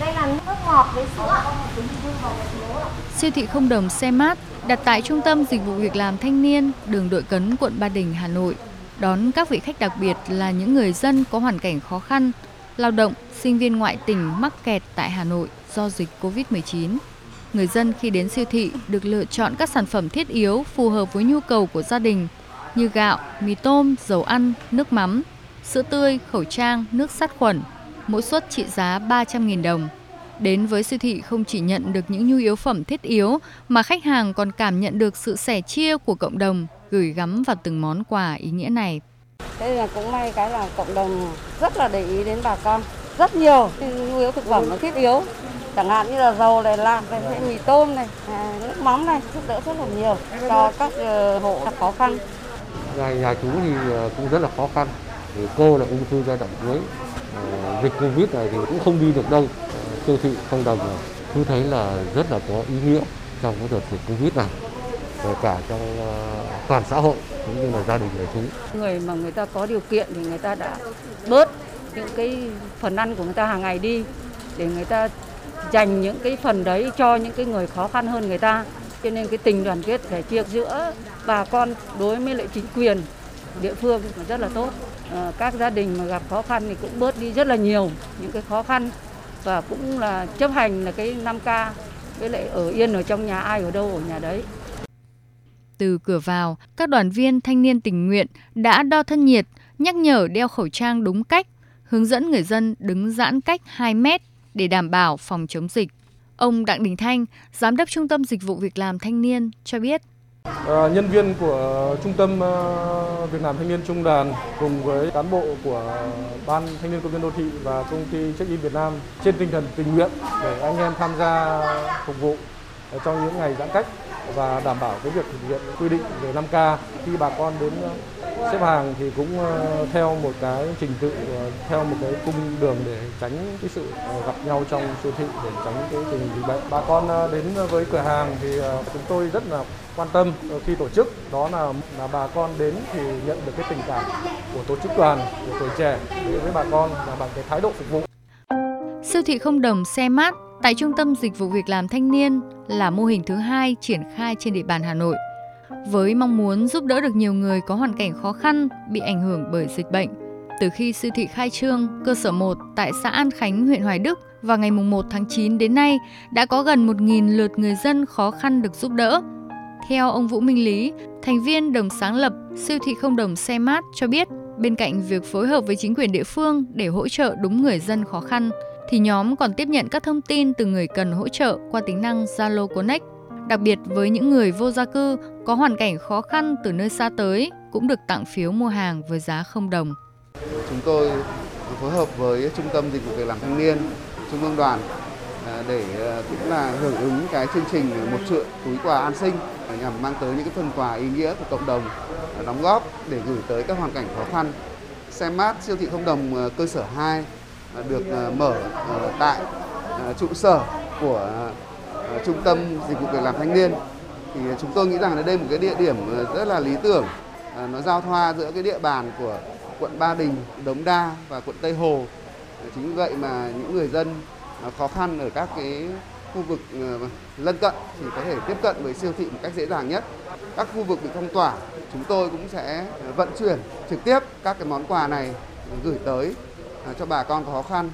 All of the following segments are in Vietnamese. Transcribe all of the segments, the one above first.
Đây là nước ngọt với sữa. Siêu thị không đồng xe mát đặt tại Trung tâm Dịch vụ Việc làm Thanh niên, đường Đội Cấn, quận Ba Đình, Hà Nội. Đón các vị khách đặc biệt là những người dân có hoàn cảnh khó khăn, lao động, sinh viên ngoại tỉnh mắc kẹt tại Hà Nội do dịch Covid-19. Người dân khi đến siêu thị được lựa chọn các sản phẩm thiết yếu phù hợp với nhu cầu của gia đình như gạo, mì tôm, dầu ăn, nước mắm, sữa tươi, khẩu trang, nước sát khuẩn, mỗi suất trị giá 300.000 đồng. Đến với siêu thị không chỉ nhận được những nhu yếu phẩm thiết yếu mà khách hàng còn cảm nhận được sự sẻ chia của cộng đồng gửi gắm vào từng món quà ý nghĩa này. Đây là cũng may cái là cộng đồng rất là để ý đến bà con. Rất nhiều nhu yếu thực phẩm nó thiết yếu. Chẳng hạn như là dầu này, lạc này, mì tôm này, à, nước mắm này, giúp đỡ rất là nhiều cho các ờ, hộ khó khăn. Nhà, nhà chú thì ờ, cũng rất là khó khăn. Thì cô là ung thư giai đoạn cuối. Ờ, dịch Covid này thì cũng không đi được đâu. Ờ, siêu thị không đồng rồi. chú thấy là rất là có ý nghĩa trong cái đợt dịch Covid này. Kể cả trong ờ, toàn xã hội cũng như là gia đình người chú. Người mà người ta có điều kiện thì người ta đã bớt những cái phần ăn của người ta hàng ngày đi, để người ta dành những cái phần đấy cho những cái người khó khăn hơn người ta. Cho nên cái tình đoàn kết sẻ chia giữa bà con đối với lại chính quyền địa phương rất là tốt. Ờ, các gia đình mà gặp khó khăn thì cũng bớt đi rất là nhiều những cái khó khăn và cũng là chấp hành là cái 5K với lại ở yên ở trong nhà ai ở đâu ở nhà đấy. Từ cửa vào, các đoàn viên thanh niên tình nguyện đã đo thân nhiệt, nhắc nhở đeo khẩu trang đúng cách, hướng dẫn người dân đứng giãn cách 2 mét để đảm bảo phòng chống dịch. Ông Đặng Đình Thanh, Giám đốc Trung tâm Dịch vụ Việc làm Thanh niên cho biết. À, nhân viên của Trung tâm ờ, Việt Nam Thanh niên Trung đoàn cùng với cán bộ của Ban Thanh niên Công viên Đô thị và công ty Check-in Việt Nam trên tinh thần tình nguyện để anh em tham gia phục vụ ờ, trong những ngày giãn cách và đảm bảo cái việc thực hiện quy định về 5K khi bà con đến xếp hàng thì cũng ờ, theo một cái trình tự ờ, theo một cái cung đường để tránh cái sự ờ, gặp nhau trong siêu thị, để tránh cái tình hình dịch bệnh. Bà con đến với cửa hàng thì chúng tôi rất là quan tâm khi tổ chức, đó là là bà con đến thì nhận được cái tình cảm của tổ chức đoàn, của tuổi trẻ đối với bà con là bằng cái thái độ phục vụ Siêu thị không đồng xe mát tại Trung tâm Dịch vụ Việc làm Thanh niên là mô hình thứ hai triển khai trên địa bàn Hà Nội. Với mong muốn giúp đỡ được nhiều người có hoàn cảnh khó khăn bị ảnh hưởng bởi dịch bệnh. Từ khi siêu thị khai trương cơ sở 1 tại xã An Khánh, huyện Hoài Đức vào ngày 1 tháng 9 đến nay đã có gần 1.000 lượt người dân khó khăn được giúp đỡ. Theo ông Vũ Minh Lý, thành viên đồng sáng lập siêu thị không đồng xe mát cho biết, bên cạnh việc phối hợp với chính quyền địa phương để hỗ trợ đúng người dân khó khăn, thì nhóm còn tiếp nhận các thông tin từ người cần hỗ trợ qua tính năng Zalo Connect. Đặc biệt với những người vô gia cư có hoàn cảnh khó khăn từ nơi xa tới cũng được tặng phiếu mua hàng với giá không đồng. Chúng tôi phối hợp với Trung tâm Dịch vụ Việc làm Thanh niên, Trung ương đoàn à, để à, cũng là hưởng ứng cái chương trình một triệu túi quà an sinh à, nhằm mang tới những cái phần quà ý nghĩa của cộng đồng đóng góp để gửi tới các hoàn cảnh khó khăn. Xe mát siêu thị không đồng cơ sở 2 được mở tại trụ sở của Ờ, trung tâm Dịch vụ Việc làm Thanh niên thì chúng tôi nghĩ rằng là đây là một cái địa điểm ờ, rất là lý tưởng ờ, nó giao thoa giữa cái địa bàn của quận Ba Đình, Đống Đa và quận Tây Hồ. Chính vì vậy mà những người dân khó khăn ở các cái khu vực lân cận thì có thể tiếp cận với siêu thị một cách dễ dàng nhất. Các khu vực bị phong tỏa, chúng tôi cũng sẽ vận chuyển trực tiếp các cái món quà này gửi tới cho bà con có khó khăn.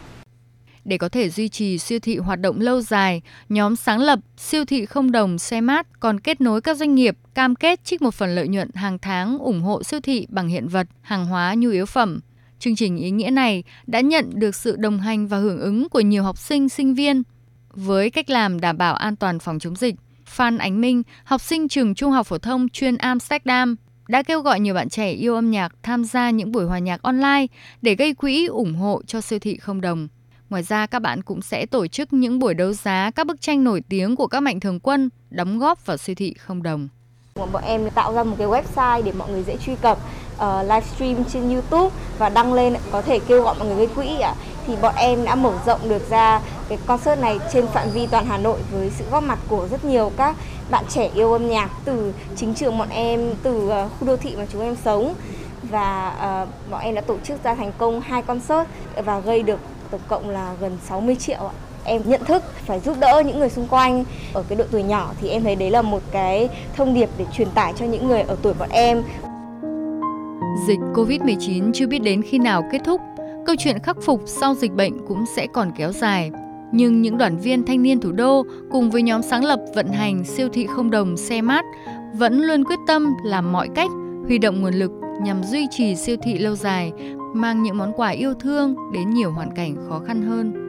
Để có thể duy trì siêu thị hoạt động lâu dài, nhóm sáng lập siêu thị không đồng xe mát còn kết nối các doanh nghiệp cam kết trích một phần lợi nhuận hàng tháng ủng hộ siêu thị bằng hiện vật, hàng hóa nhu yếu phẩm. Chương trình ý nghĩa này đã nhận được sự đồng hành và hưởng ứng của nhiều học sinh, sinh viên. Với cách làm đảm bảo an toàn phòng chống dịch, Phan Ánh Minh, học sinh trường trung học phổ thông chuyên Amsterdam, đã kêu gọi nhiều bạn trẻ yêu âm nhạc tham gia những buổi hòa nhạc online để gây quỹ ủng hộ cho siêu thị không đồng. Ngoài ra, các bạn cũng sẽ tổ chức những buổi đấu giá các bức tranh nổi tiếng của các mạnh thường quân đóng góp vào siêu thị không đồng. Bọn em tạo ra một cái website để mọi người dễ truy cập ờ, uh, livestream trên YouTube và đăng lên có thể kêu gọi mọi người gây quỹ ạ. Thì bọn em đã mở rộng được ra cái concert này trên phạm vi toàn Hà Nội với sự góp mặt của rất nhiều các bạn trẻ yêu âm nhạc từ chính trường bọn em, từ uh, khu đô thị mà chúng em sống và uh, bọn em đã tổ chức ra thành công hai concert và gây được tổng cộng là gần 60 triệu ạ. em nhận thức phải giúp đỡ những người xung quanh ở cái độ tuổi nhỏ thì em thấy đấy là một cái thông điệp để truyền tải cho những người ở tuổi bọn em. Dịch Covid-19 chưa biết đến khi nào kết thúc, câu chuyện khắc phục sau dịch bệnh cũng sẽ còn kéo dài. Nhưng những đoàn viên thanh niên thủ đô cùng với nhóm sáng lập vận hành siêu thị không đồng xe mát vẫn luôn quyết tâm làm mọi cách huy động nguồn lực nhằm duy trì siêu thị lâu dài, mang những món quà yêu thương đến nhiều hoàn cảnh khó khăn hơn.